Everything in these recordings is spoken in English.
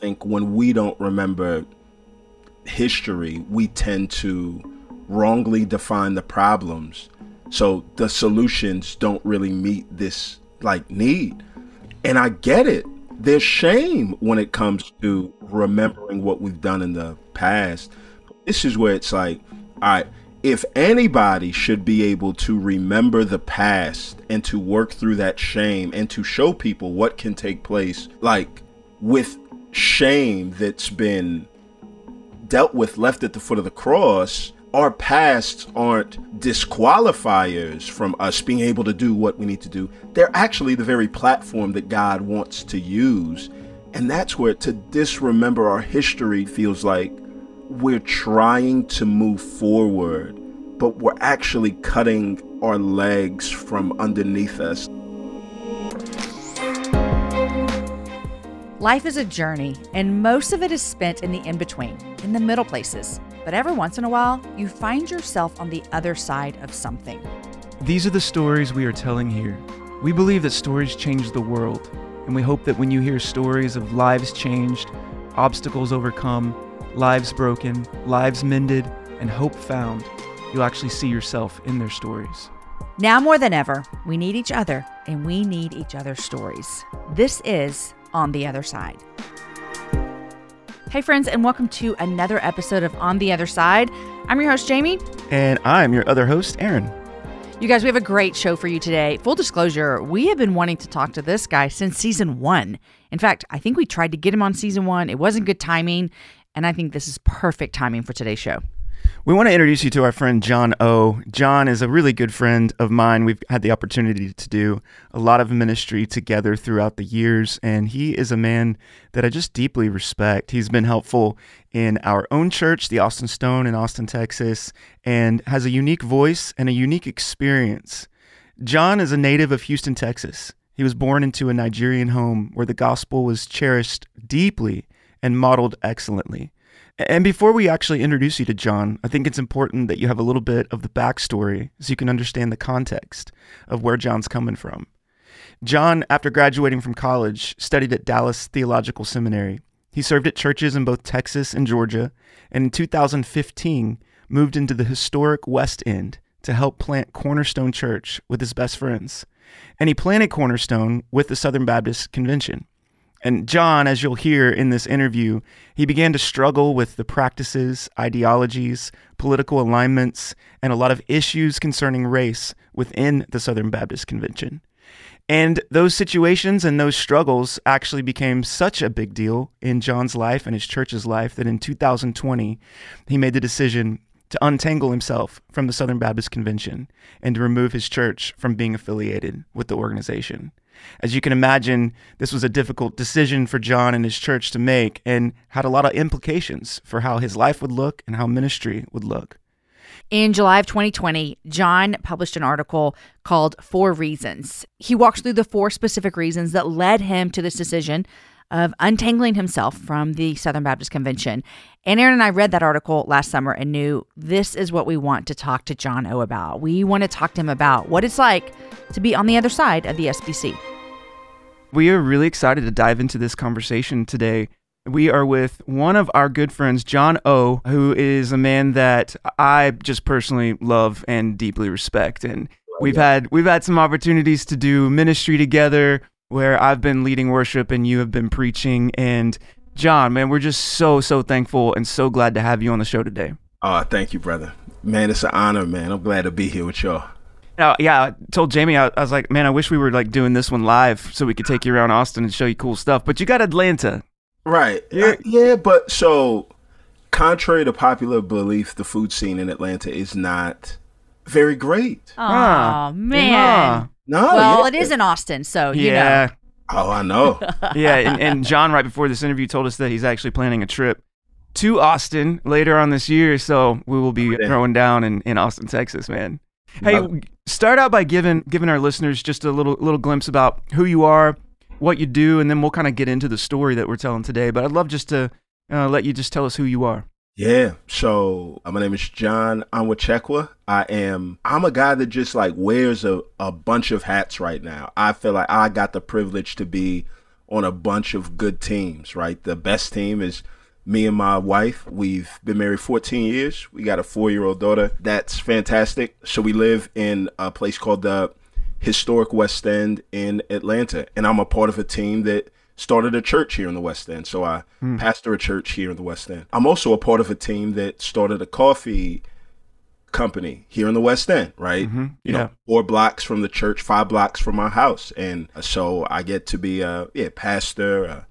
think when we don't remember history, we tend to wrongly define the problems. So the solutions don't really meet this like need. And I get it. There's shame when it comes to remembering what we've done in the past. This is where it's like, all right, if anybody should be able to remember the past and to work through that shame and to show people what can take place, like with shame that's been dealt with left at the foot of the cross, our pasts aren't disqualifiers from us being able to do what we need to do. They're actually the very platform that God wants to use. And that's where to disremember our history feels like we're trying to move forward, but we're actually cutting our legs from underneath us. Life is a journey, and most of it is spent in the in between, in the middle places. But every once in a while, you find yourself on the other side of something. These are the stories we are telling here. We believe that stories change the world, and we hope that when you hear stories of lives changed, obstacles overcome, lives broken, lives mended, and hope found, you'll actually see yourself in their stories. Now more than ever, we need each other, and we need each other's stories. This is On the Other Side. Hey, friends, and welcome to another episode of On the Other Side. I'm your host, Jamie. And I'm your other host, Aaron. You guys, we have a great show for you today. Full disclosure, we have been wanting to talk to this guy since season one. In fact, I think we tried to get him on season one. It wasn't good timing, and I think this is perfect timing for today's show. We want to introduce you to our friend John O. John is a really good friend of mine. We've had the opportunity to do a lot of ministry together throughout the years, and he is a man that I just deeply respect. He's been helpful in our own church, the Austin Stone in Austin, Texas, and has a unique voice and a unique experience. John is a native of Houston, Texas. He was born into a Nigerian home where the gospel was cherished deeply and modeled excellently. And before we actually introduce you to John, I think it's important that you have a little bit of the backstory so you can understand the context of where John's coming from. John, after graduating from college, studied at Dallas Theological Seminary. He served at churches in both Texas and Georgia, and in 2015 moved into the historic West End to help plant Cornerstone Church with his best friends. And he planted Cornerstone with the Southern Baptist Convention. And John, as you'll hear in this interview, he began to struggle with the practices, ideologies, political alignments, and a lot of issues concerning race within the Southern Baptist Convention. And those situations and those struggles actually became such a big deal in John's life and his church's life that in 2020, he made the decision to untangle himself from the Southern Baptist Convention and to remove his church from being affiliated with the organization. As you can imagine, this was a difficult decision for John and his church to make and had a lot of implications for how his life would look and how ministry would look. In July of 2020, John published an article called Four Reasons. He walks through the four specific reasons that led him to this decision of untangling himself from the Southern Baptist Convention. And Aaron and I read that article last summer and knew this is what we want to talk to John O about. We want to talk to him about what it's like to be on the other side of the SBC. We are really excited to dive into this conversation today. We are with one of our good friends, John O, who is a man that I just personally love and deeply respect. And oh, we've had we've had some opportunities to do ministry together where I've been leading worship and you have been preaching. And John, man, we're just so so thankful and so glad to have you on the show today. Oh, thank you, brother. Man, it's an honor, man. I'm glad to be here with y'all. Uh, yeah, I told Jamie, I, I, was like, man, I wish we were like doing this one live so we could take you around Austin and show you cool stuff. But you got Atlanta. Right. I, yeah, but so contrary to popular belief, the food scene in Atlanta is not very great. Oh, ah, man. No. Well, yeah. it is in Austin, so you yeah. know. Oh, I know. yeah, and, and John, right before this interview, told us that he's actually planning a trip to Austin later on this year. So we will be throwing down in, in Austin, Texas, man. Hey, start out by giving giving our listeners just a little little glimpse about who you are, what you do, and then we'll kind of get into the story that we're telling today. But I'd love just to uh, let you just tell us who you are. Yeah. So uh, my name is John Onwuchekwa. I am I'm a guy that just like wears a, a bunch of hats right now. I feel like I got the privilege to be on a bunch of good teams, right? The best team is me and my wife. We've been married 14 years. We got a four year old daughter. That's fantastic. So we live in a place called the historic West End in Atlanta. And I'm a part of a team that started a church here in the West End. So I mm. pastor a church here in the West End. I'm also a part of a team that started a coffee company here in the West End, right? Mm-hmm. You yeah. know, four blocks from the church, five blocks from my house. And so I get to be a yeah, pastor, a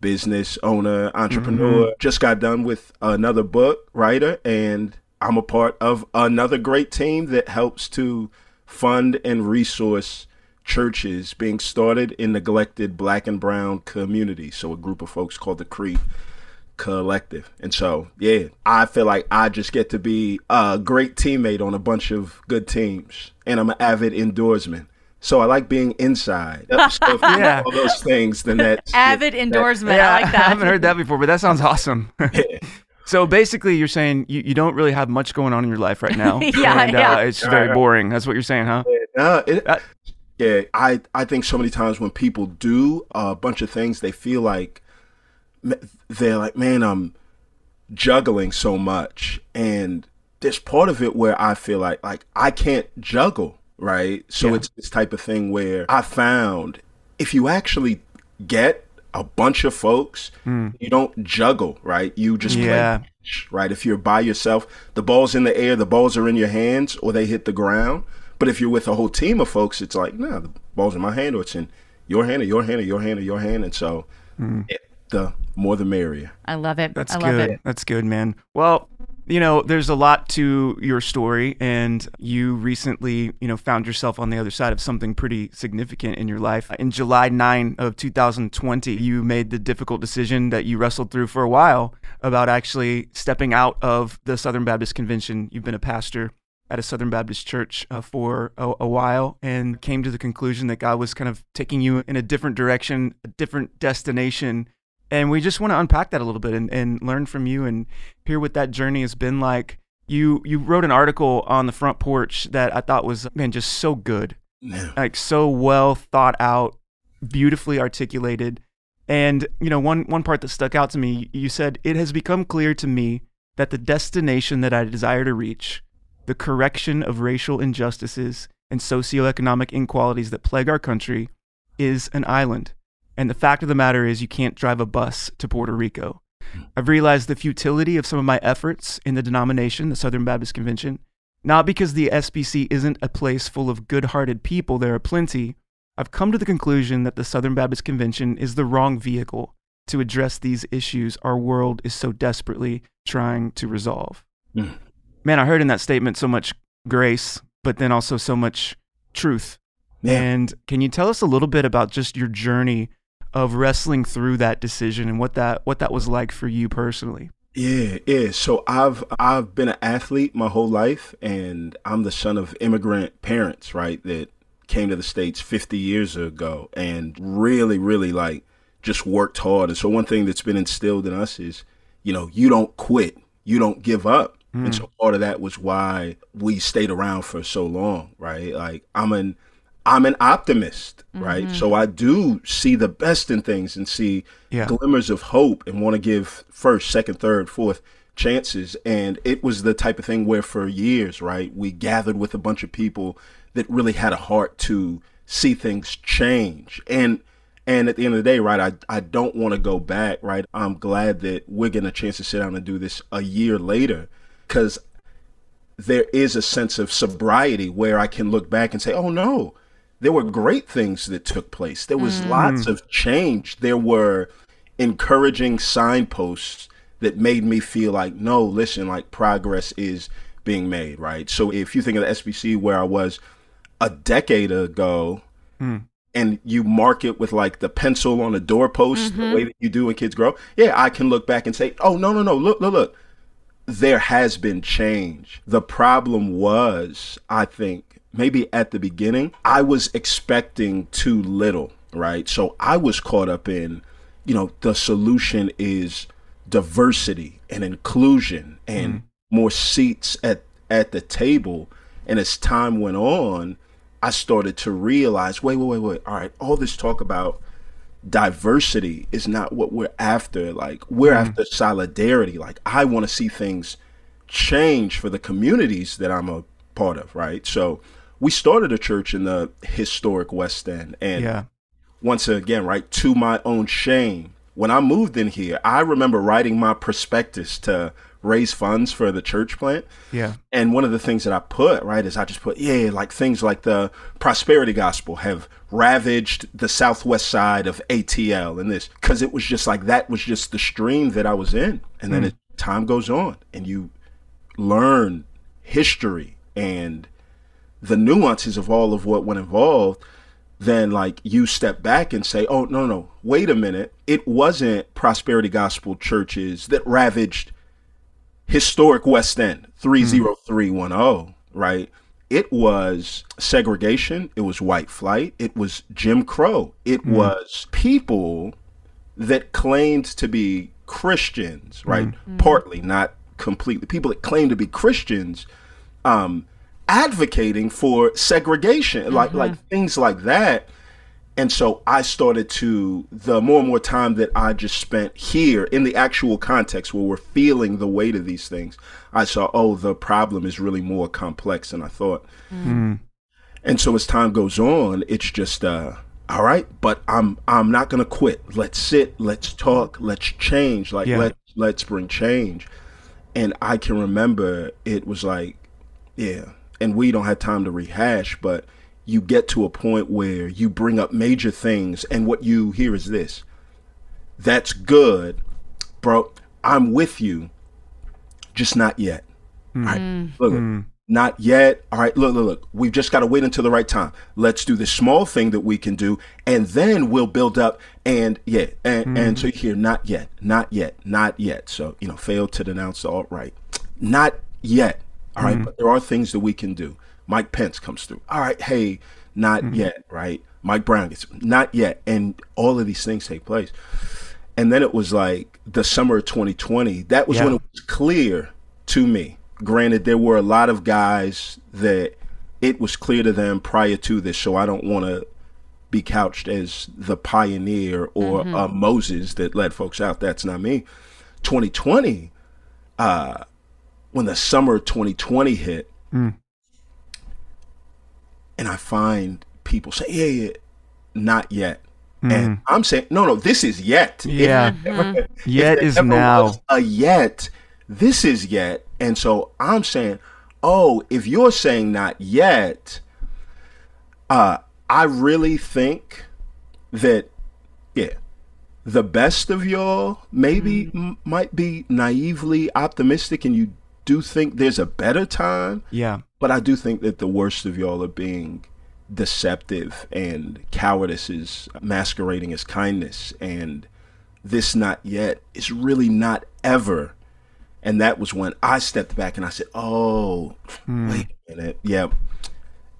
business owner, entrepreneur. Mm-hmm. Just got done with another book writer and I'm a part of another great team that helps to fund and resource churches being started in neglected black and brown communities. So a group of folks called the Crete Collective. And so, yeah, I feel like I just get to be a great teammate on a bunch of good teams. And I'm an avid indoorsman. So I like being inside. So yeah. all those things, then that avid yeah, endorsement. That, I like that. I haven't heard that before, but that sounds awesome. So basically, you're saying you, you don't really have much going on in your life right now. yeah, and, yeah. Uh, it's very boring. That's what you're saying, huh? Uh, it, uh, yeah, I, I think so many times when people do a bunch of things, they feel like they're like, man, I'm juggling so much. And there's part of it where I feel like, like I can't juggle, right? So yeah. it's this type of thing where I found if you actually get a bunch of folks, mm. you don't juggle, right? You just yeah. play, right? If you're by yourself, the ball's in the air, the balls are in your hands, or they hit the ground. But if you're with a whole team of folks, it's like, no, nah, the ball's in my hand, or it's in your hand, or your hand, or your hand, or your hand. And so, mm. it, the more the merrier. I love it. That's I good. It. That's good, man. Well, you know, there's a lot to your story, and you recently, you know, found yourself on the other side of something pretty significant in your life. In July 9 of 2020, you made the difficult decision that you wrestled through for a while about actually stepping out of the Southern Baptist Convention. You've been a pastor at a Southern Baptist church uh, for a, a, while and came to the conclusion that God was kind of taking you in a different direction, a different destination. And we just want to unpack that a little bit and, and learn from you and hear what that journey has been like. You you wrote an article on the front porch that I thought was man just so good, yeah. like so well thought out, beautifully articulated. And you know one one part that stuck out to me, you said it has become clear to me that the destination that I desire to reach the correction of racial injustices and socioeconomic inequalities that plague our country is an island. And the fact of the matter is, you can't drive a bus to Puerto Rico. I've realized the futility of some of my efforts in the denomination, the Southern Baptist Convention, not because the SBC isn't a place full of good hearted people, there are plenty. I've come to the conclusion that the Southern Baptist Convention is the wrong vehicle to address these issues our world is so desperately trying to resolve. Mm man, I heard in that statement so much grace, but then also so much truth. Yeah. And can you tell us a little bit about just your journey of wrestling through that decision and what that what that was like for you personally? Yeah, yeah. So I've I've been an athlete my whole life and I'm the son of immigrant parents, right, that came to the States 50 years ago and really, really like just worked hard. And so one thing that's been instilled in us is, you know, you don't quit, you don't give up. Mm. And so part of that was why we stayed around for so long, right? Like I'm an I'm an optimist, right? Mm-hmm. So I do see the best in things and see yeah. glimmers of hope and want to give first, second, third, fourth chances. And it was the type of thing where for years, right, we gathered with a bunch of people that really had a heart to see things change. And and at the end of the day, right, I, I don't want to go back, right? I'm glad that we're getting a chance to sit down and do this a year later because there is a sense of sobriety where I can look back and say, oh no, there were great things that took place. There was mm. lots of change. There were encouraging signposts that made me feel like, no, listen, like progress is being made, right? So if you think of the SBC where I was a decade ago, mm. and you mark it with like the pencil on a doorpost, mm-hmm. the way that you do when kids grow, yeah, I can look back and say, oh, no, no, no, look, look, look there has been change. The problem was, I think, maybe at the beginning, I was expecting too little, right? So I was caught up in, you know, the solution is diversity and inclusion and mm. more seats at at the table. And as time went on, I started to realize, wait, wait, wait, wait. All right, all this talk about diversity is not what we're after. Like we're Mm-hmm. after solidarity. Like I want to see things change for the communities that I'm a part of, right? So we started a church in the historic West End and Yeah. once again, right, to my own shame, when I moved in here, I remember writing my prospectus to raise funds for the church plant. Yeah. And one of the things that I put, right, is I just put, yeah, like things like the prosperity gospel have ravaged the southwest side of ATL and this, because it was just like that was just the stream that I was in. And then hmm. as time goes on and you learn history and the nuances of all of what went involved, then like you step back and say, oh, no, no, wait a minute. It wasn't prosperity gospel churches that ravaged historic West End, hmm. 30310, right? It was segregation, it was white flight, it was Jim Crow, it hmm. was people that claimed to be Christians, hmm. right? Partly, not completely. People that claimed to be Christians um, advocating for segregation, like like mm-hmm. things like that. And so I started to the more and more time that I just spent here in the actual context where we're feeling the weight of these things, I saw, oh, the problem is really more complex than I thought. And so as time goes on, it's just uh all right, but I'm I'm not gonna quit. Let's sit, let's talk, let's change. Like Yeah. let let's bring change. And I can remember it was like, yeah, and we don't have time to rehash, but you get to a point where you bring up major things and what you hear is this. That's good, bro. I'm with you, just not yet. Hmm. All right. Hmm. Look, look, hmm. not yet. All right, look, look, look. We've just got to wait until the right time. Let's do this small thing that we can do, and then we'll build up. And yeah, and, and so you hear not yet, not yet, not yet. So you know, failed to denounce the alt right. Not yet. All right, but there are things that we can do. Mike Pence comes through. All right, hey, not yet, right? Mike Brown gets not yet, and all of these things take place. And then it was like the summer of 2020. That was Yeah. when it was clear to me. Granted, there were a lot of guys that it was clear to them prior to this, so I don't want to be couched as the pioneer or uh, Moses that led folks out. That's not me. 2020, uh, when the summer of 2020 hit, and I find people say, yeah, yeah, not yet. And mm-hmm. I'm saying, no, no, this is yet. If Yeah. there mm-hmm. Yet is now. a yet. This is yet. And so I'm saying, oh, if you're saying not yet, uh, I really think that, yeah, the best of y'all maybe mm-hmm. m- might be naively optimistic and you do think there's a better time. Yeah. But I do think that the worst of y'all are being deceptive and cowardice is masquerading as kindness and this not yet is really not ever. And that was when I stepped back and I said, Oh, hmm. wait a minute. Yeah.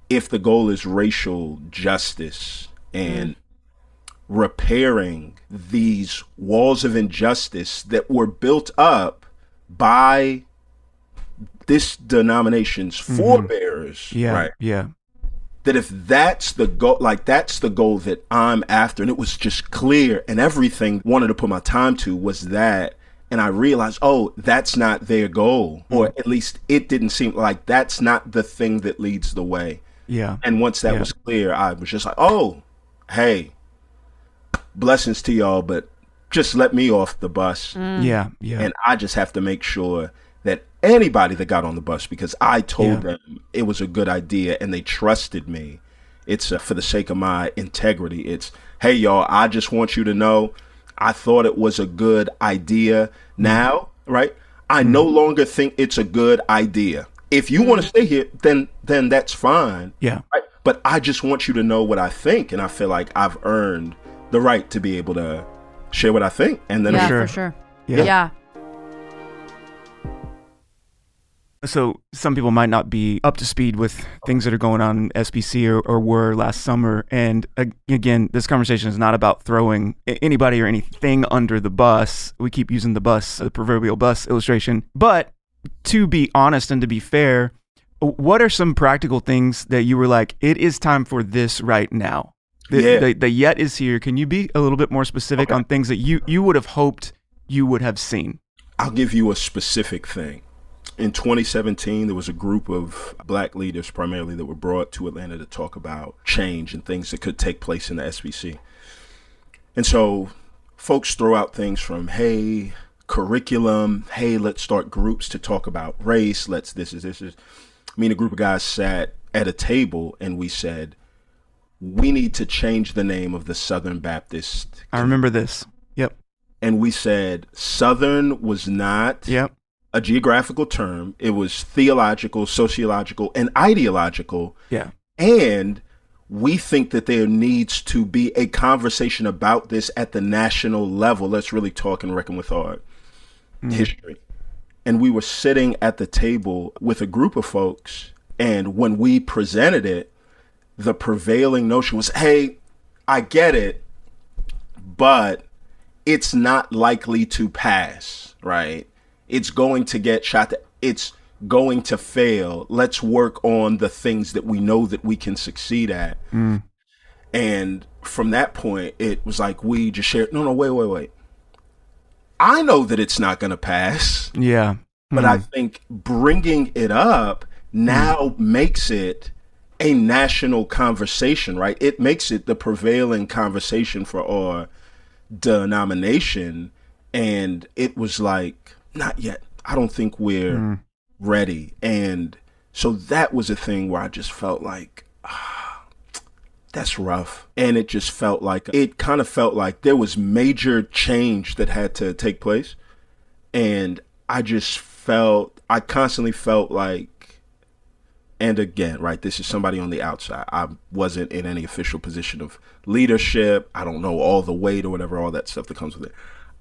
If the goal is racial justice and repairing these walls of injustice that were built up by this denomination's mm-hmm. forebears, Yeah. right? Yeah. That if that's the goal, like that's the goal that I'm after, and it was just clear, and everything wanted to put my time to was that, and I realized, oh, that's not their goal, or mm-hmm. at least it didn't seem like that's not the thing that leads the way. Yeah. And once that Yeah. was clear, I was just like, oh, hey, blessings to y'all, but just let me off the bus. Mm. Yeah. Yeah. And I just have to make sure that anybody that got on the bus, because I told Yeah. them it was a good idea and they trusted me, it's uh, for the sake of my integrity. It's, hey, y'all, I just want you to know I thought it was a good idea. Now, right? I no longer think it's a good idea. If you want to stay here, then then that's fine. yeah. Right? But I just want you to know what I think, and I feel like I've earned the right to be able to share what I think. And then yeah, sure. for sure. Yeah. Yeah. So some people might not be up to speed with things that are going on in SBC or, or were last summer. And again, this conversation is not about throwing anybody or anything under the bus. We keep using the bus, the proverbial bus illustration. But to be honest and to be fair, what are some practical things that you were like, it is time for this right now? The, Yeah. the, the yet is here. Can you be a little bit more specific Okay. on things that you, you would have hoped you would have seen? I'll give you a specific thing. In 2017, there was a group of black leaders, primarily, that were brought to Atlanta to talk about change and things that could take place in the SBC. And so, folks throw out things from, hey, curriculum, hey, let's start groups to talk about race, let's this is this is. Me and a group of guys sat at a table and we said, we need to change the name of the Southern Baptist. I remember this. Yep. And we said, Southern was not Yep. A geographical term. It was theological, sociological, and ideological. Yeah. And we think that there needs to be a conversation about this at the national level. Let's really talk and reckon with our mm-hmm. history. And we were sitting at the table with a group of folks. And when we presented it, the prevailing notion was hey, I get it, but it's not likely to pass, right? It's going to get shot. It's going to fail. Let's work on the things that we know that we can succeed at. Mm. And from that point, it was like we just shared, no, no, wait, wait, wait. I know that it's not going to pass, Yeah. but I mm. think bringing it up mm. now makes it a national conversation, right? It makes it the prevailing conversation for our denomination. And it was like, not yet. I don't think we're ready. And so that was a thing where I just felt like, ah, that's rough. And it just felt like, it kind of felt like there was major change that had to take place. And I just felt, I constantly felt like, and again, right, this is somebody on the outside. I wasn't in any official position of leadership. I don't know all the weight or whatever, all that stuff that comes with it.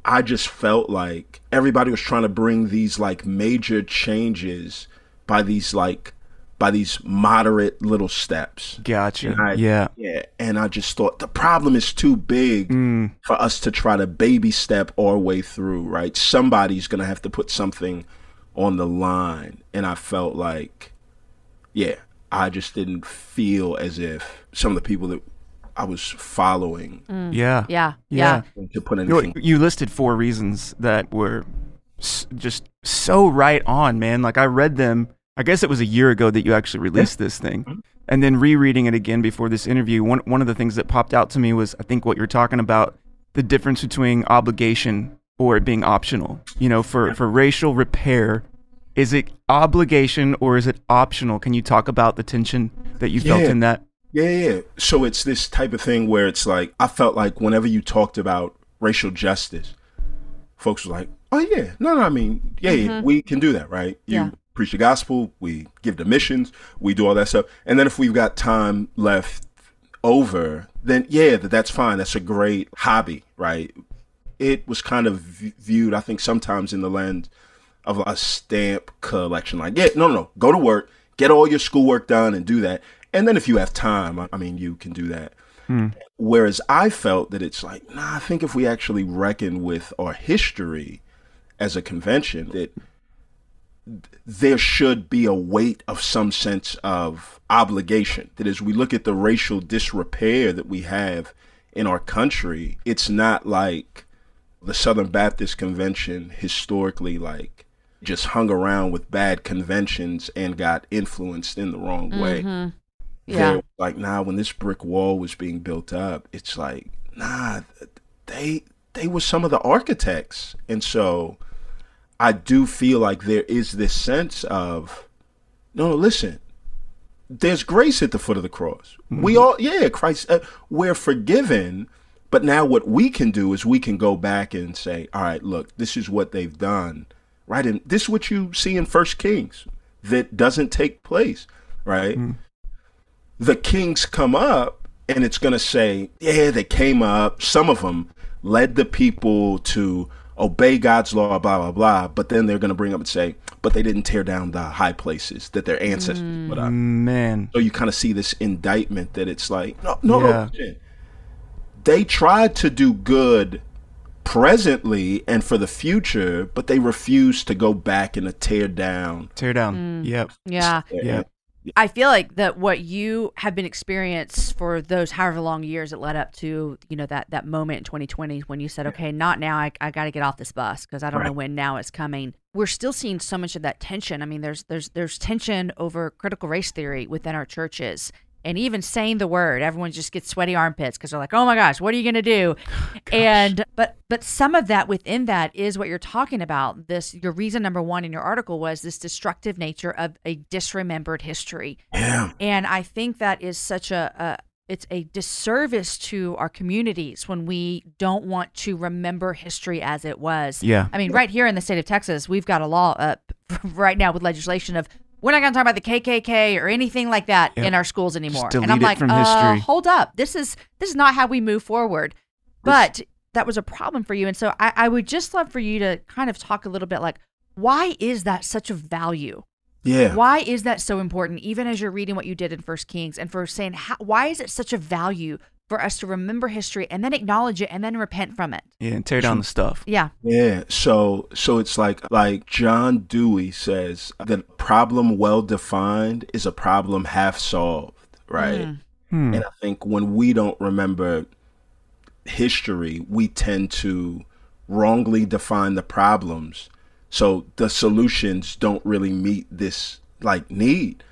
I just felt like everybody was trying to bring these like major changes by these like by these moderate little steps. Gotcha. I- yeah. Yeah. And I just thought the problem is too big mm. for us to try to baby step our way through, right? Somebody's going to have to put something on the line. And I felt like, yeah, I just didn't feel as if some of the people that I was following mm. Yeah. Yeah. Yeah. to put You, anything. you listed four reasons that were s- just so right on, man. Like I read them. I guess it was a year ago that you actually released this thing, mm-hmm. and then rereading it again before this interview. One one of the things that popped out to me was I think what you're talking about the difference between obligation or it being optional. You know, for for racial repair, is it obligation or is it optional? Can you talk about the tension that you felt Yeah. in that? Yeah, yeah. So it's this type of thing where it's like I felt like whenever you talked about racial justice, folks were like, "Oh yeah, no, no. I mean, yeah, yeah, mm-hmm. we can do that, right? You Yeah. preach the gospel, we give the missions, we do all that stuff, and then if we've got time left over, then yeah, that that's fine. That's a great hobby, right? It was kind of v- viewed, I think, sometimes in the lens of a stamp collection. Like, yeah, no, no, no, go to work, get all your schoolwork done, and do that. And then if you have time, I- I mean, you can do that. Hmm. Whereas I felt that it's like, nah, I think if we actually reckon with our history as a convention, that there should be a weight of some sense of obligation. That as we look at the racial disrepair that we have in our country, it's not like the Southern Baptist Convention historically like just hung around with bad conventions and got influenced in the wrong way. Mm-hmm. Yeah. Like, nah, when this brick wall was being built up, it's like, nah, they they were some of the architects. And so I do feel like there is this sense of no, no, listen. There's grace at the foot of the cross. We all, yeah, Christ, uh, we're forgiven. But now what we can do is we can go back and say, all right, look, this is what they've done, right? And this is what you see in First Kings that doesn't take place, right? The kings come up and it's going to say, yeah, they came up. Some of them led the people to obey God's law, blah, blah, blah. But then they're going to bring up and say, but they didn't tear down the high places that their ancestors mm. put up. Man. So you kind of see this indictment that it's like, no, no, Yeah. no. They tried to do good presently and for the future, but they refused to go back and to tear down. Tear down. Mm. Yep. Yeah. Yeah. I feel like that what you have been experienced for those however long years that led up to you know that that moment in 2020 when you said, okay, not now. I, I got to get off this bus because I don't Right. know when now it's coming. We're still seeing so much of that tension. I mean, there's there's there's tension over critical race theory within our churches. And even saying the word, everyone just gets sweaty armpits because they're like, "Oh my gosh, what are you going to do?" Oh, and but but some of that within that is what you're talking about. This your reason number one in your article was this destructive nature of a disremembered history. Yeah. And I think that is such a, a it's a disservice to our communities when we don't want to remember history as it was. Yeah. I mean, right here in the state of Texas, we've got a law up right now with legislation of we're not going to talk about the KKK or anything like that Yep. in our schools anymore. and I'm like, uh, hold up, this is this is not how we move forward. But that was a problem for you, and so I, I would just love for you to kind of talk a little bit like, why is that such a value? Yeah. Why is that so important? Even as you're reading what you did in First Kings, and for saying, how, why is it such a value for us to remember history and then acknowledge it and then repent from it? Yeah, and tear down the stuff. Yeah, Yeah, so so it's like like John Dewey says that problem well defined is a problem half solved, right? Hmm. And I think when we don't remember history, we tend to wrongly define the problems. So the solutions don't really meet this like need.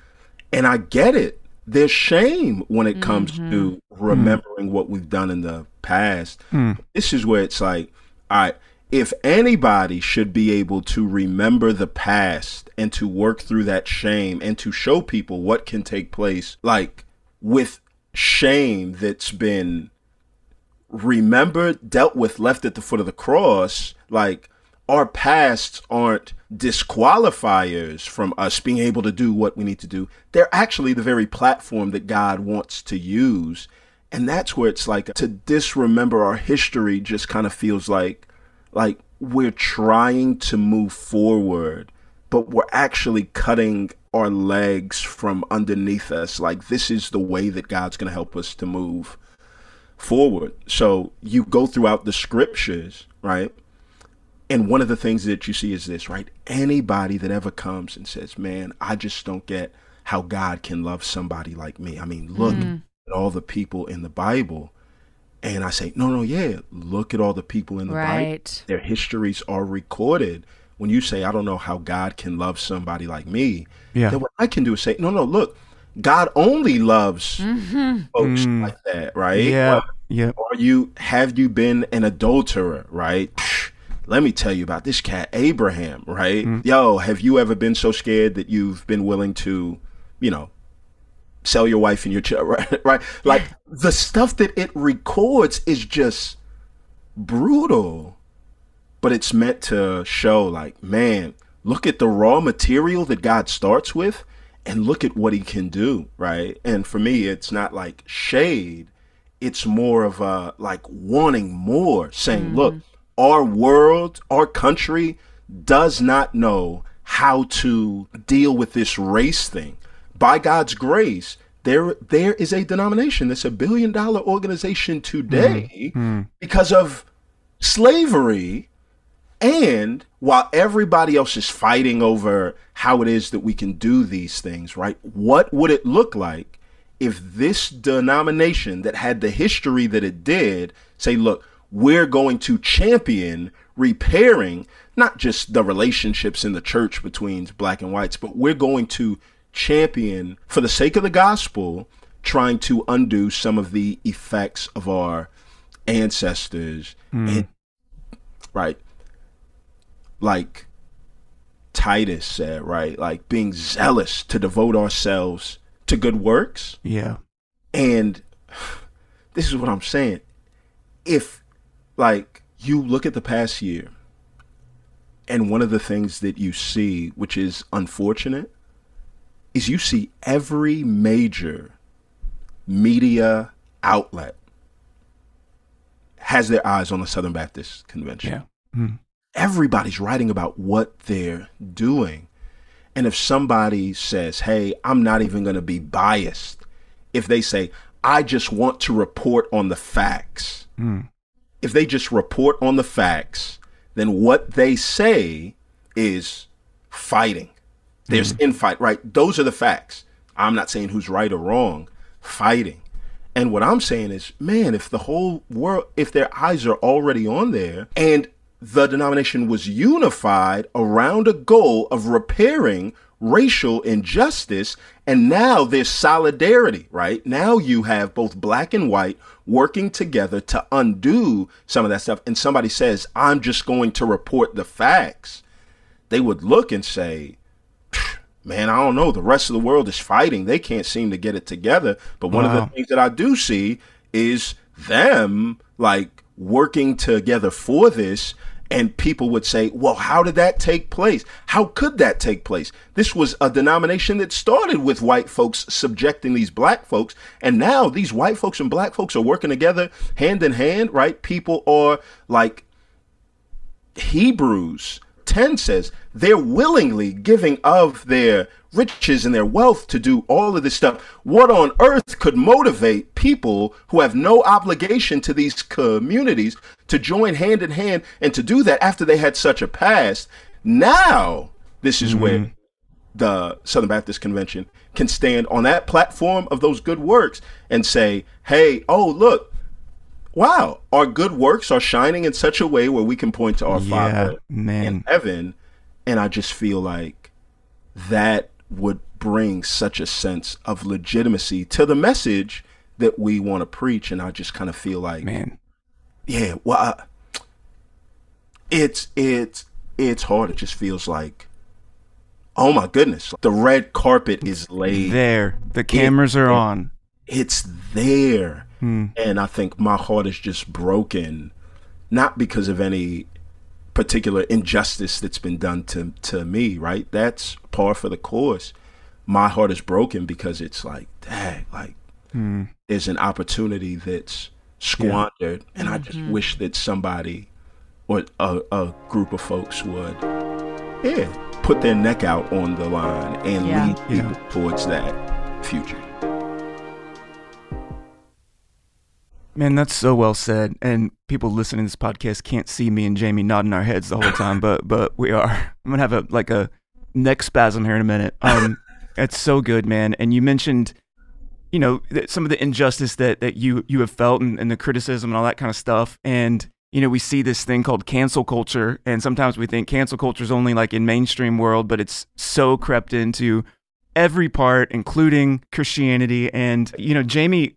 And I get it. There's shame when it comes to mm-hmm. remembering what we've done in the past. Mm. This is where it's like, all right, if anybody should be able to remember the past and to work through that shame and to show people what can take place, like with shame that's been remembered, dealt with, left at the foot of the cross, like our pasts aren't disqualifiers from us being able to do what we need to do. They're actually the very platform that God wants to use. And that's where it's like to disremember our history just kind of feels like like we're trying to move forward, but we're actually cutting our legs from underneath us. Like this is the way that God's going to help us to move forward. So you go throughout the scriptures, right? And one of the things that you see is this, right? Anybody that ever comes and says, Man, I just don't get how God can love somebody like me. I mean, look at all the people in the Bible. And I say, No, no, yeah, look at all the people in the Bible. Their histories are recorded. When you say, I don't know how God can love somebody like me, Yeah. then what I can do is say, No, no, look, God only loves Mm-hmm. folks Mm. like that, right? Yeah. Well, Yeah. are you have you been an adulterer, right? Let me tell you about this cat Abraham, right? Mm-hmm. Yo, have you ever been so scared that you've been willing to, you know, sell your wife and your child, right? right? Like the stuff that it records is just brutal. But it's meant to show like, man, look at the raw material that God starts with and look at what he can do, right? And for me, it's not like shade. It's more of a like wanting more, saying, mm-hmm. look, our world, our country does not know how to deal with this race thing. By God's grace, there there is a denomination that's a billion dollar organization today mm-hmm. mm. because of slavery and while everybody else is fighting over how it is that we can do these things, right? What would it look like if this denomination that had the history that it did say, look, we're going to champion repairing not just the relationships in the church between black and whites, but we're going to champion, for the sake of the gospel, trying to undo some of the effects of our ancestors mm. and right? Like titus said right? Like being zealous to devote ourselves to good works. Yeah. and this is what i'm saying. If like you look at the past year and one of the things that you see which is unfortunate is you see every major media outlet has their eyes on the southern baptist convention Yeah. Mm. everybody's writing about what they're doing. And if somebody says, hey, I'm not even going to be biased, if they say, I just want to report on the facts, Mm. If they just report on the facts, then what they say is fighting. There's mm-hmm. infight, right? Those are the facts. I'm not saying who's right or wrong, fighting. And what I'm saying is, man, if the whole world, if their eyes are already on there and the denomination was unified around a goal of repairing racial injustice, and now there's solidarity, right? Now you have both black and white working together to undo some of that stuff. And somebody says, I'm just going to report the facts. They would look and say, man, I don't know. The rest of the world is fighting. They can't seem to get it together. But one wow. of the things that I do see is them like working together for this. And people would say, well, how did that take place? How could that take place? This was a denomination that started with white folks subjecting these black folks. And now these white folks and black folks are working together hand in hand, right? People are like Hebrews 10 says they're willingly giving of their riches and their wealth to do all of this stuff. What on earth could motivate people who have no obligation to these communities to join hand in hand and to do that after they had such a past? Now, this is mm-hmm. where the Southern Baptist Convention can stand on that platform of those good works and say, hey, oh, look, wow, our good works are shining in such a way where we can point to our yeah, Father man. in heaven. And I just feel like that would bring such a sense of legitimacy to the message that we want to preach. And I just kind of feel like, man, yeah, well, I, it's it's it's hard. It just feels like, oh my goodness, the red carpet is laid there. The cameras it, are on. It's there Hmm. And I think my heart is just broken, not because of any particular injustice that's been done to to me, right? That's par for the course. My heart is broken because it's like, dang, like hmm. there's an opportunity that's squandered, yeah. and mm-hmm. I just mm-hmm. wish that somebody or a, a, group of folks would, yeah, put their neck out on the line and yeah. lead people yeah. towards that future. Man, that's so well said. And people listening to this podcast can't see me and Jamie nodding our heads the whole time, but but we are. I'm gonna have a like a neck spasm here in a minute. Um, it's so good, man. And you mentioned, you know, some of the injustice that that you you have felt and, and the criticism and all that kind of stuff. And you know, we see this thing called cancel culture, and sometimes we think cancel culture is only like in mainstream world, but it's so crept into every part, including Christianity. And you know, Jamie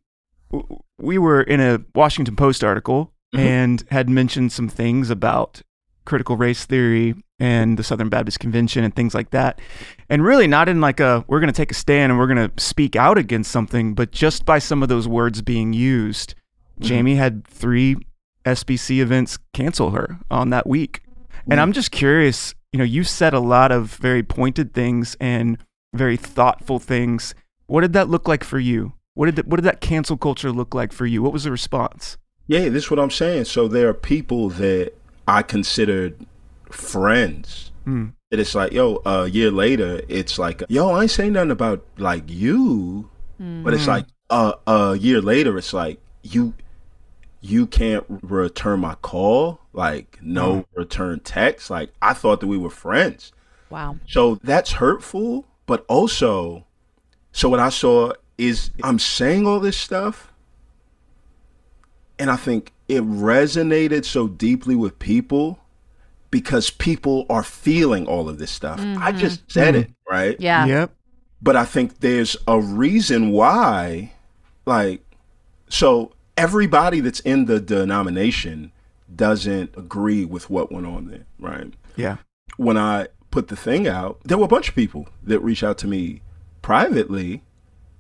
we were in a Washington Post article mm-hmm. and had mentioned some things about critical race theory and the Southern Baptist Convention and things like that. And really not in like a we're going to take a stand and we're going to speak out against something, but just by some of those words being used. Mm-hmm. Jamie had 3 SBC events cancel her on that week. Mm-hmm. And I'm just curious, you know, you said a lot of very pointed things and very thoughtful things. What did that look like for you? What did the, what did that cancel culture look like for you? What was the response? Yeah, this is what I'm saying. So there are people that I considered friends. Mm. That it's like, yo, a year later, it's like, yo, I ain't saying nothing about like you, mm. but it's hmm. like, uh, a year later, it's like you, you can't return my call, like no mm. return text. Like I thought that we were friends. Wow. So that's hurtful, but also, so what I saw is I'm saying all this stuff, and I think it resonated so deeply with people because people are feeling all of this stuff. Mm-hmm. I just said mm-hmm. it, right? Yeah. Yep. But I think there's a reason why, like, so everybody that's in the denomination doesn't agree with what went on there, right? Yeah. When I put the thing out, there were a bunch of people that reached out to me privately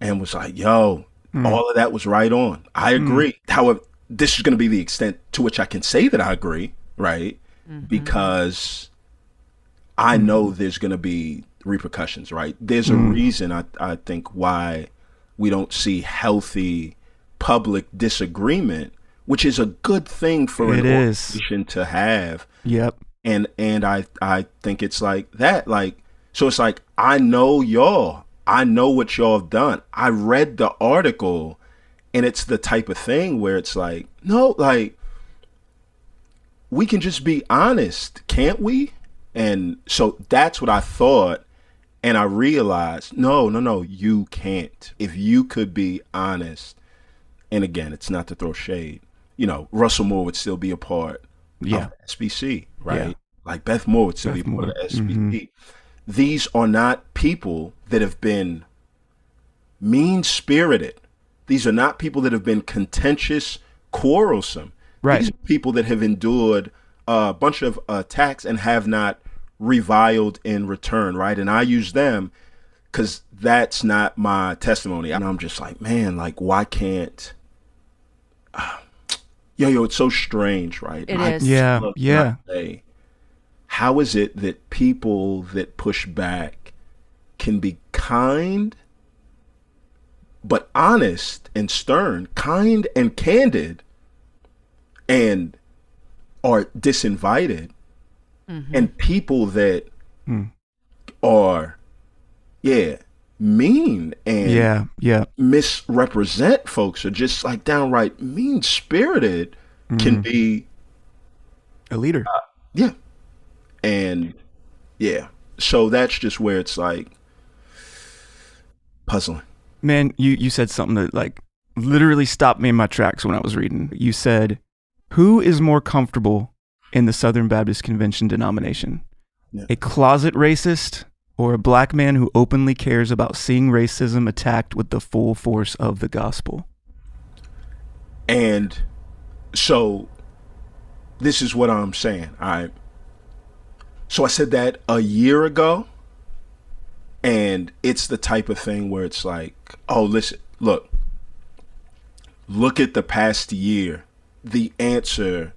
and was like, yo, mm. all of that was right on. I hmm. agree. Mm. However, this is going to be the extent to which I can say that I agree, right? Mm-hmm. Because I hmm. know there's going to be repercussions, right? There's a hmm. reason I, I think why we don't see healthy public disagreement, which is a good thing for it an organization is. to have. Yep. And and I I think it's like that. Like so it's like I know y'all. I know what y'all have done. I read the article and it's the type of thing where it's like, no, like we can just be honest, can't we? And so that's what I thought. And I realized, no, no, no, you can't. If you could be honest, and again, it's not to throw shade, you know, Russell Moore would still be a part Yeah. of SBC, right? Yeah. Like Beth Moore would still Beth be a part of Moore. SBC. Mm-hmm. These are not people that have been mean spirited. These are not people that have been contentious, quarrelsome. Right. These are people that have endured a bunch of attacks and have not reviled in return, right? And I use them because that's not my testimony. And I'm just like, man, like, why can't. Ah, yo, yo, it's so strange, right? It I is. Yeah. Yeah. not say, How is it that people that push back can be kind, but honest and stern, kind and candid, and are disinvited, mm-hmm. and people that mm. are, yeah, mean and Yeah. Yeah. misrepresent folks are just like downright mean spirited can mm-hmm. be A leader. Uh, yeah and yeah so that's just where it's like puzzling Man, you, you said something that like literally stopped me in my tracks when I was reading. You said, Who is more comfortable in the Southern Baptist Convention denomination? Yeah. A closet racist or a black man who openly cares about seeing racism attacked with the full force of the gospel? and so this is what i'm saying right so i said that a year ago and it's the type of thing where it's like oh listen look look at the past year. The answer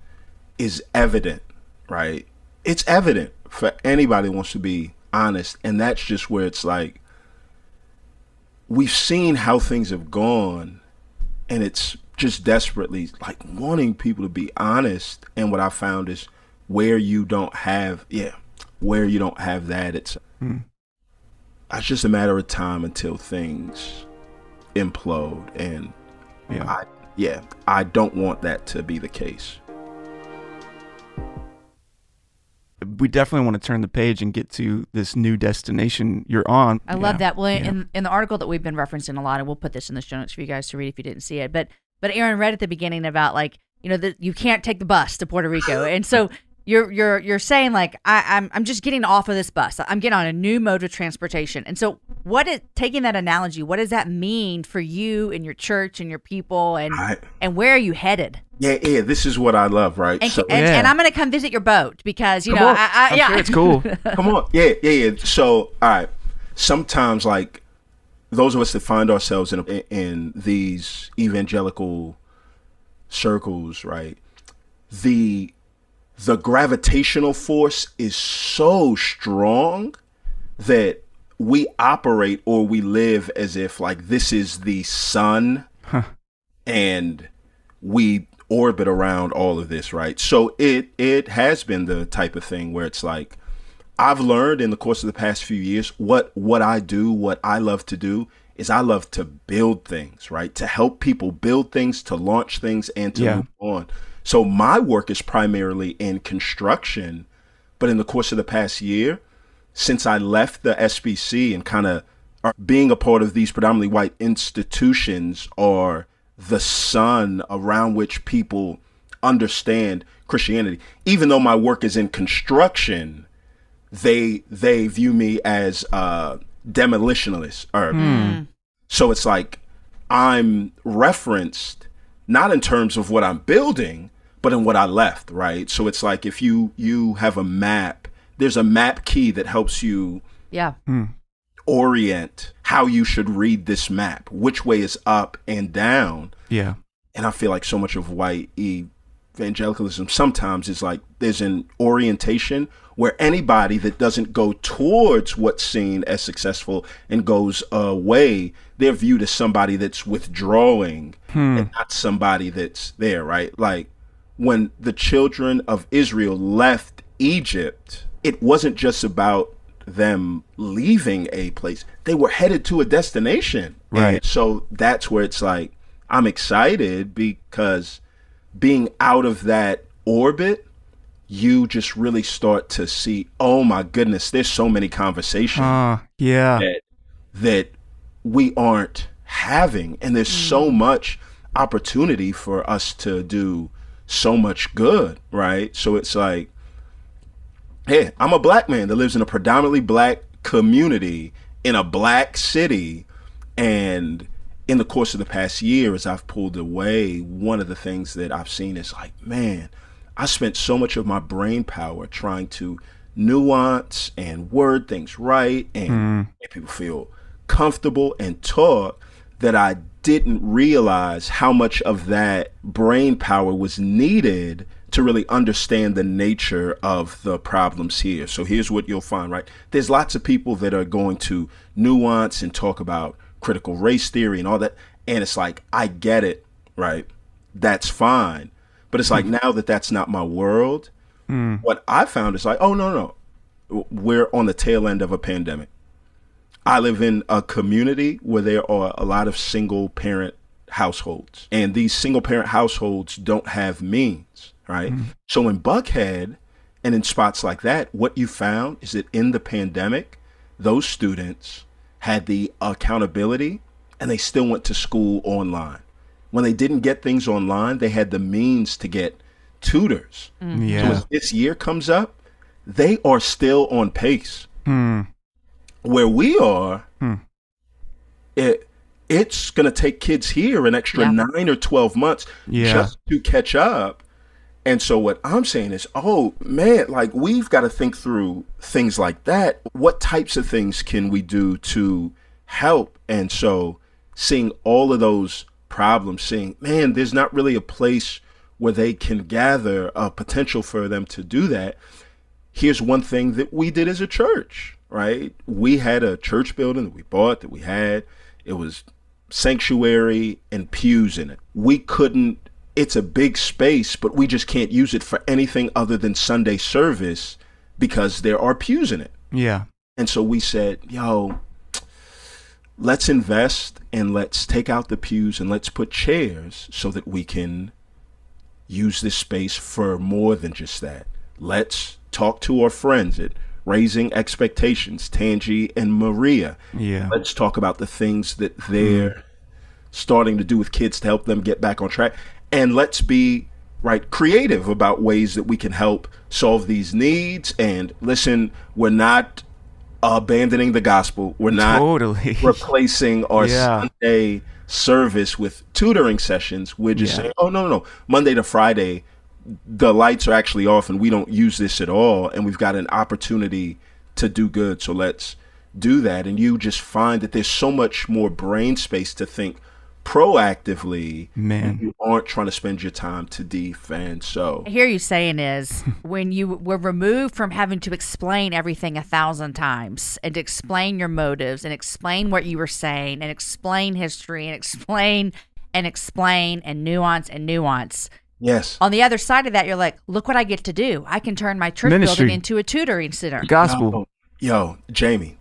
is evident right? It's evident for anybody wants to be honest and that's just where it's like we've seen how things have gone and it's just desperately like wanting people to be honest. And what i found is where you don't have yeah where you don't have that it's hmm. it's just a matter of time until things implode and Yeah. i yeah i don't want that to be the case we definitely want to turn the page and get to this new destination you're on. I love that. Well, Yeah. in in the article that we've been referencing a lot, and we'll put this in the show notes for you guys to read if you didn't see it. But but Aaron read at the beginning about like you know that you can't take the bus to Puerto Rico, and so you're you're you're saying like I, I'm I'm just getting off of this bus. I'm getting on a new mode of transportation, and so what is taking that analogy? What does that mean for you and your church and your people, and I- and where are you headed? yeah yeah this is what i love right And, so and, Yeah. and I'm going to come visit your boat because you Come know on. I, I I'm yeah sure it's cool. Come on. Yeah, yeah, yeah. So, all right. Sometimes, like, those of us that find ourselves in, in these evangelical circles, right? The the gravitational force is so strong that we operate or we live as if like this is the sun and we orbit around all of this, right? So it it has been the type of thing where it's like I've learned in the course of the past few years what what I do, what I love to do is I love to build things, right? To help people build things, to launch things and to Yeah. move on. So my work is primarily in construction, but in the course of the past year, since I left the SBC and kind of being a part of these predominantly white institutions are the sun around which people understand Christianity. Even though my work is in construction, they they view me as uh demolitionist or so it's like I'm referenced not in terms of what I'm building, but in what I left, right? So it's like if you you have a map, there's a map key that helps you yeah hmm. orient how you should read this map, which way is up and down. Yeah. And I feel like so much of white evangelicalism sometimes is like there's an orientation where anybody that doesn't go towards what's seen as successful and goes away, they're viewed as somebody that's withdrawing hmm. and not somebody that's there, right? Like when the children of Israel left Egypt, it wasn't just about them leaving a place. They were headed to a destination. Right. And so that's where it's like I'm excited because being out of that orbit you just really start to see, oh my goodness, there's so many conversations Uh, yeah. that that we aren't having and there's so much opportunity for us to do so much good right? So it's like hey i'm a black man that lives in a predominantly black community in a black city. And in the course of the past year as i've pulled away one of the things that i've seen is like man i spent so much of my brain power trying to nuance and word things right and hmm. make people feel comfortable and talk that I didn't realize how much of that brain power was needed to really understand the nature of the problems here. So here's what you'll find, right? There's lots of people that are going to nuance and talk about critical race theory and all that. And it's like, I get it, right? That's fine. But it's like, hmm. now that that's not my world, hmm. what I found is like, oh, no, no. We're on the tail end of a pandemic. I live in a community where there are a lot of single parent households, and these single parent households don't have means, right? So in Buckhead and in spots like that, what you found is that in the pandemic, those students had the accountability and they still went to school online. When they didn't get things online, they had the means to get tutors. So Yeah. as this year comes up, they are still on pace. Hmm. Where we are, hmm. it it's gonna take kids here an extra Yeah. nine or twelve months Yeah. just to catch up. And so what I'm saying is, oh man, like we've got to think through things like that. What types of things can we do to help? And so seeing all of those problems, seeing, man, there's not really a place where they can gather a potential for them to do that. Here's one thing that we did as a church, right? We had a church building that we bought that we had. It was sanctuary and pews in it. We couldn't it's a big space, but we just can't use it for anything other than Sunday service because there are pews in it. Yeah. And so we said, yo, let's invest and let's take out the pews and let's put chairs so that we can use this space for more than just that. Let's talk to our friends at Raising Expectations, Tangi and Maria. Yeah. Let's talk about the things that they're starting to do with kids to help them get back on track. And let's be right creative about ways that we can help solve these needs. And listen, we're not abandoning the gospel. We're not Totally. replacing our Yeah. Sunday service with tutoring sessions. We're just Yeah. saying, oh, no, no, no. Monday to Friday, the lights are actually off and we don't use this at all. And we've got an opportunity to do good. So let's do that. And you just find that there's so much more brain space to think proactively. Man. You aren't trying to spend your time to defend. So I hear you saying is when you were removed from having to explain everything a thousand times and to explain your motives and explain what you were saying and explain history and explain and explain and nuance and nuance. Yes. On the other side of that, you're like, look what I get to do. I can turn my church Ministry. building into a tutoring center. Gospel. Yo, Jamie,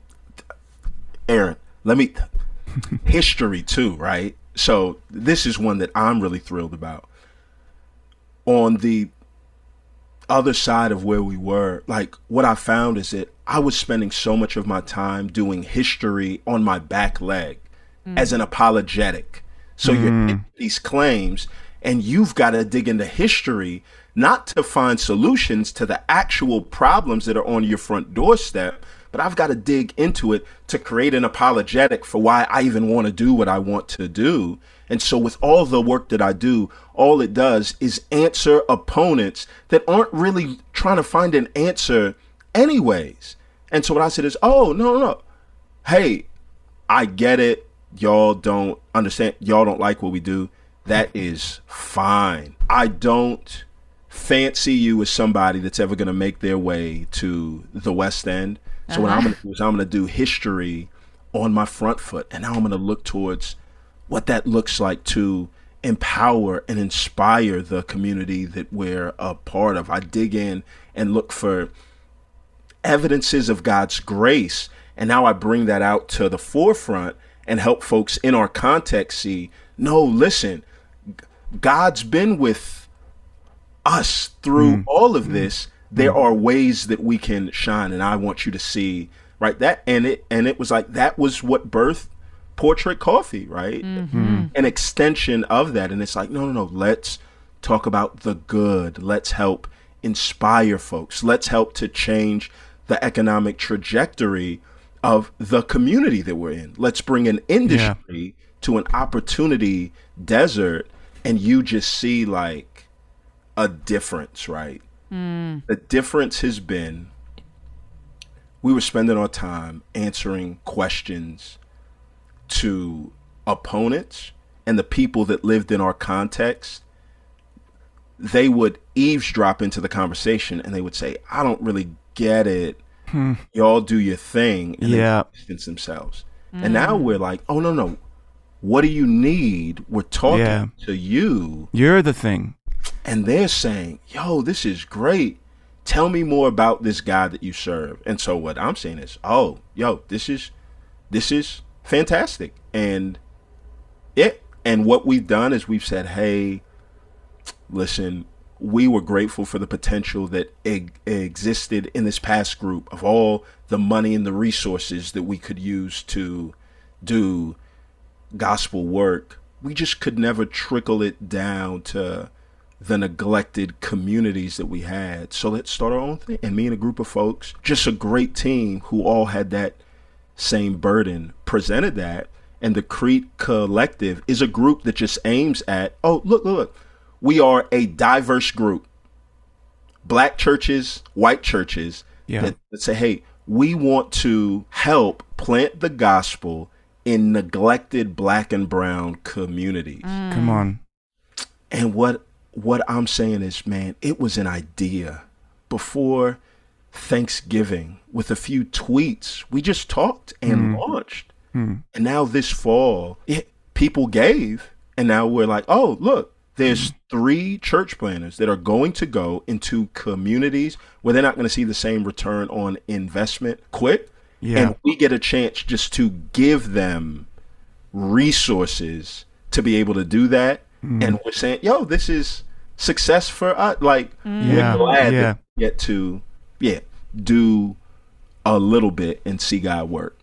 Aaron, let me history too, right? So this is one that I'm really thrilled about. On the other side of where we were, like what I found is that I was spending so much of my time doing history on my back leg hmm. as an apologetic. So you're hmm. these claims and you've got to dig into history not to find solutions to the actual problems that are on your front doorstep, but I've got to dig into it to create an apologetic for why I even want to do what I want to do. And so, with all the work that I do, all it does is answer opponents that aren't really trying to find an answer, anyways. And so, what I said is, oh, no, no. Hey, I get it. Y'all don't understand. Y'all don't like what we do. That is fine. I don't fancy you as somebody that's ever going to make their way to the West End. So what I'm uh-huh. going to do is I'm going to do history on my front foot, and now I'm going to look towards what that looks like to empower and inspire the community that we're a part of. I dig in and look for evidences of God's grace. And now I bring that out to the forefront and help folks in our context see no, listen, God's been with us through mm. all of mm. this. there mm. are ways that we can shine and I want you to see right? That and it and it was like that was what birthed portrait coffee right? Mm-hmm. An extension of that and it's like no no no let's talk about the good. Let's help inspire folks. Let's help to change the economic trajectory of the community that we're in. Let's bring an industry to an opportunity desert and you just see like a difference right? Mm. The difference has been we were spending our time answering questions to opponents and the people that lived in our context. They would eavesdrop into the conversation and they would say i don't really get it. Hmm. Y'all do your thing. And Yeah. distance themselves. And now mm. we're like oh no no what do you need we're talking Yeah. to you You're the thing. and they're saying, "Yo, this is great. Tell me more about this guy that you serve." And so what I'm saying is, "Oh, yo, this is this is fantastic." And it and what we've done is we've said, "Hey, listen, we were grateful for the potential that e- existed in this past group of all the money and the resources that we could use to do gospel work. We just could never trickle it down to the neglected communities that we had. So let's start our own thing. And me and a group of folks, just a great team who all had that same burden, presented that. And the Crete Collective is a group that just aims at, oh, look, look, look. We are a diverse group. Black churches, white churches Yeah. that, that say, hey, we want to help plant the gospel in neglected black and brown communities. Mm. Come on. And what what I'm saying is, man, it was an idea before Thanksgiving with a few tweets. We just talked and mm. launched. Mm. And now this fall, it, people gave, and now we're like, oh, look, there's three church planners that are going to go into communities where they're not going to see the same return on investment quick. Yeah. And we get a chance just to give them resources to be able to do that. Mm-hmm. And we're saying, yo, this is success for us. Like, mm. Yeah, we're glad yeah. that we get to, yeah, do a little bit and see God work.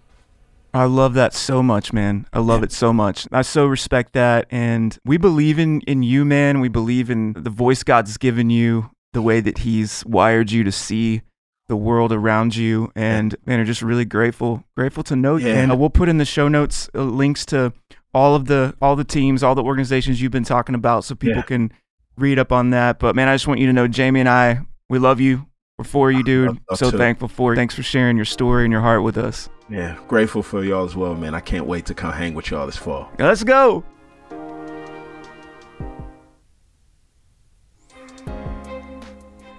I love that so much, man. I love it so much. I so respect that. And we believe in, in you, man. We believe in the voice God's given you, the way that He's wired you to see the world around you. And man, are just really grateful, grateful to know you. Yeah. And uh, we'll put in the show notes uh, links to all of the all the teams, all the organizations you've been talking about, so people Yeah. can read up on that. But man, I just want you to know, Jamie and I, we love you. We're for you, dude. love- love so to. thankful for you. Thanks for sharing your story and your heart with us. Yeah, grateful for y'all as well, man. I can't wait to come hang with y'all this fall. Let's go.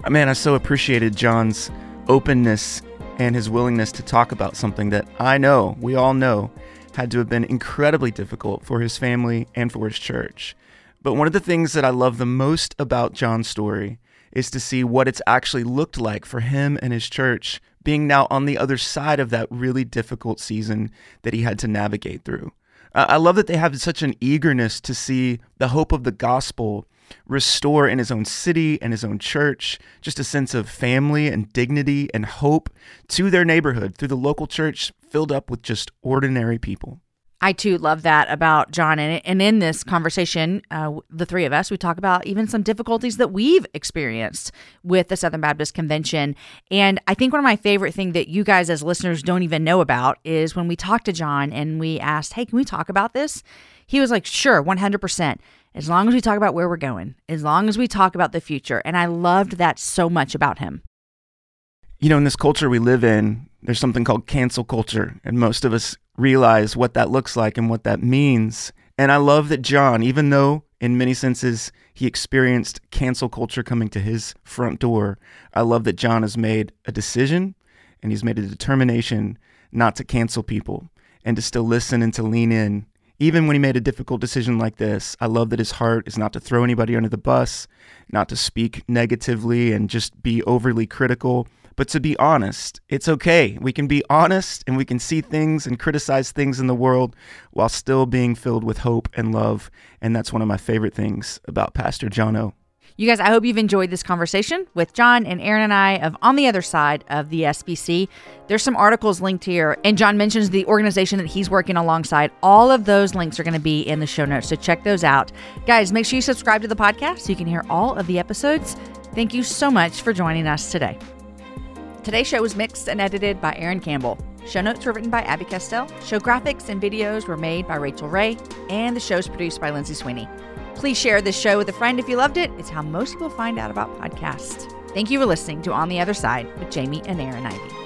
Man, I so appreciated John's openness and his willingness to talk about something that I know, we all know, had to have been incredibly difficult for his family and for his church. But one of the things that I love the most about John's story is to see what it's actually looked like for him and his church being now on the other side of that really difficult season that he had to navigate through. I love that they have such an eagerness to see the hope of the gospel restore in his own city and his own church just a sense of family and dignity and hope to their neighborhood through the local church filled up with just ordinary people. I too love that about John. And, in this conversation, uh, the three of us, we talk about even some difficulties that we've experienced with the Southern Baptist Convention. And I think one of my favorite things that you guys as listeners don't even know about is when we talked to John and we asked, hey, can we talk about this? He was like, sure, 100%. As long as we talk about where we're going, as long as we talk about the future. And I loved that so much about him. You know, in this culture we live in, there's something called cancel culture, and most of us realize what that looks like and what that means. And I love that John, even though in many senses he experienced cancel culture coming to his front door, I love that John has made a decision and he's made a determination not to cancel people and to still listen and to lean in. Even when he made a difficult decision like this, I love that his heart is not to throw anybody under the bus, not to speak negatively and just be overly critical, but to be honest. It's okay. We can be honest and we can see things and criticize things in the world while still being filled with hope and love. And that's one of my favorite things about Pastor John O. You guys, I hope you've enjoyed this conversation with John and Aaron and I of On the Other Side of the SBC. There's some articles linked here, and John mentions the organization that he's working alongside. All of those links are going to be in the show notes, so check those out. Guys, make sure you subscribe to the podcast so you can hear all of the episodes. Thank you so much for joining us today. Today's show was mixed and edited by Aaron Campbell. Show notes were written by Abby Castell. Show graphics and videos were made by Rachel Ray. And the show is produced by Lindsay Sweeney. Please share this show with a friend if you loved it. It's how most people find out about podcasts. Thank you for listening to On the Other Side with Jamie and Aaron Ivey.